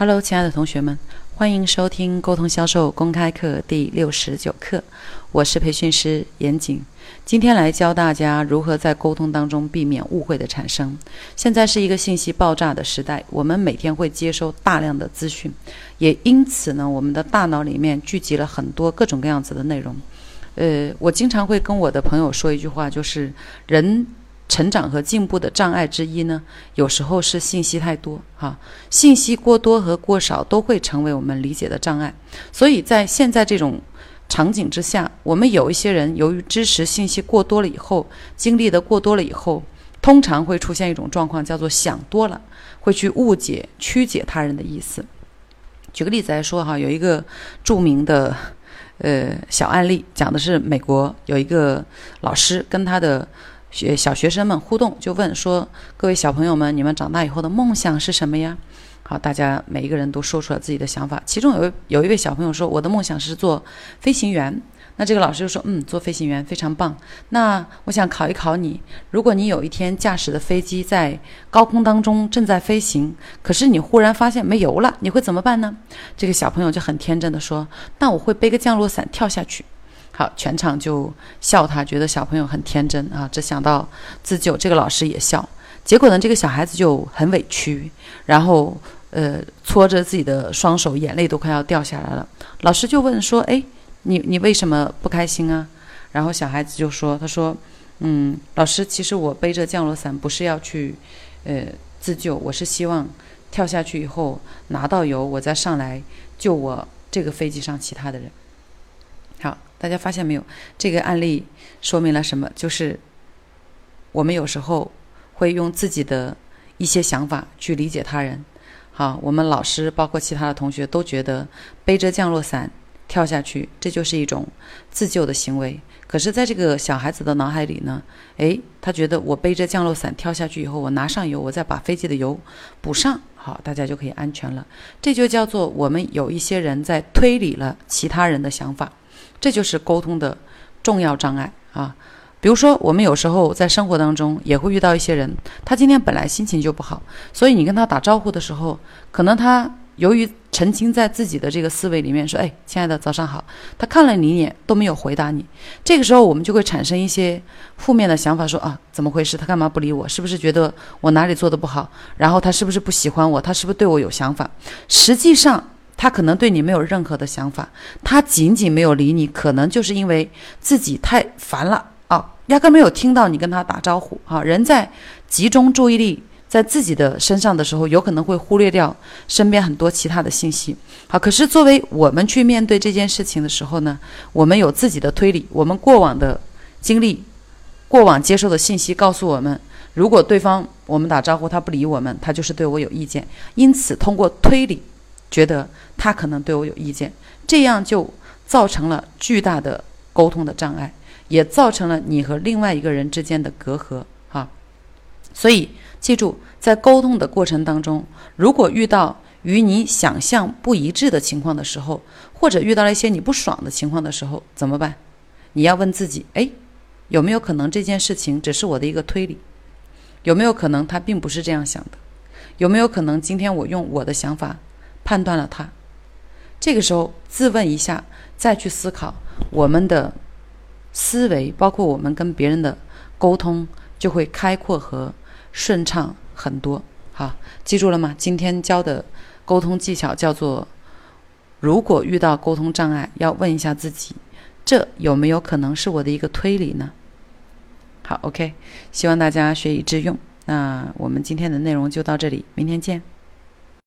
Hello，亲爱的同学们，欢迎收听沟通销售公开课第六十九课。我是培训师严谨，今天来教大家如何在沟通当中避免误会的产生。现在是一个信息爆炸的时代，我们每天会接收大量的资讯，也因此呢，我们的大脑里面聚集了很多各种各样子的内容。呃，我经常会跟我的朋友说一句话，就是人。成长和进步的障碍之一呢，有时候是信息太多，哈，信息过多和过少都会成为我们理解的障碍。所以在现在这种场景之下，我们有一些人由于知识信息过多了以后，经历的过多了以后，通常会出现一种状况，叫做想多了，会去误解、曲解他人的意思。举个例子来说，哈，有一个著名的呃小案例，讲的是美国有一个老师跟他的。学小学生们互动就问说：“各位小朋友们，你们长大以后的梦想是什么呀？”好，大家每一个人都说出了自己的想法。其中有有一位小朋友说：“我的梦想是做飞行员。”那这个老师就说：“嗯，做飞行员非常棒。那我想考一考你，如果你有一天驾驶的飞机在高空当中正在飞行，可是你忽然发现没油了，你会怎么办呢？”这个小朋友就很天真的说：“那我会背个降落伞跳下去。”好，全场就笑他，觉得小朋友很天真啊，只想到自救。这个老师也笑，结果呢，这个小孩子就很委屈，然后呃，搓着自己的双手，眼泪都快要掉下来了。老师就问说：“哎，你你为什么不开心啊？”然后小孩子就说：“他说，嗯，老师，其实我背着降落伞不是要去呃自救，我是希望跳下去以后拿到油，我再上来救我这个飞机上其他的人。”大家发现没有？这个案例说明了什么？就是我们有时候会用自己的一些想法去理解他人。好，我们老师包括其他的同学都觉得背着降落伞跳下去，这就是一种自救的行为。可是，在这个小孩子的脑海里呢，诶，他觉得我背着降落伞跳下去以后，我拿上油，我再把飞机的油补上，好，大家就可以安全了。这就叫做我们有一些人在推理了其他人的想法。这就是沟通的重要障碍啊！比如说，我们有时候在生活当中也会遇到一些人，他今天本来心情就不好，所以你跟他打招呼的时候，可能他由于沉浸在自己的这个思维里面，说：“哎，亲爱的，早上好。”他看了你一眼都没有回答你。这个时候，我们就会产生一些负面的想法，说：“啊，怎么回事？他干嘛不理我？是不是觉得我哪里做的不好？然后他是不是不喜欢我？他是不是对我有想法？”实际上，他可能对你没有任何的想法，他仅仅没有理你，可能就是因为自己太烦了啊，压根没有听到你跟他打招呼啊。人在集中注意力在自己的身上的时候，有可能会忽略掉身边很多其他的信息。好，可是作为我们去面对这件事情的时候呢，我们有自己的推理，我们过往的经历，过往接受的信息告诉我们，如果对方我们打招呼他不理我们，他就是对我有意见。因此，通过推理。觉得他可能对我有意见，这样就造成了巨大的沟通的障碍，也造成了你和另外一个人之间的隔阂。哈，所以记住，在沟通的过程当中，如果遇到与你想象不一致的情况的时候，或者遇到了一些你不爽的情况的时候，怎么办？你要问自己：哎，有没有可能这件事情只是我的一个推理？有没有可能他并不是这样想的？有没有可能今天我用我的想法？判断了他，这个时候自问一下，再去思考，我们的思维，包括我们跟别人的沟通，就会开阔和顺畅很多。好，记住了吗？今天教的沟通技巧叫做：如果遇到沟通障碍，要问一下自己，这有没有可能是我的一个推理呢？好，OK，希望大家学以致用。那我们今天的内容就到这里，明天见。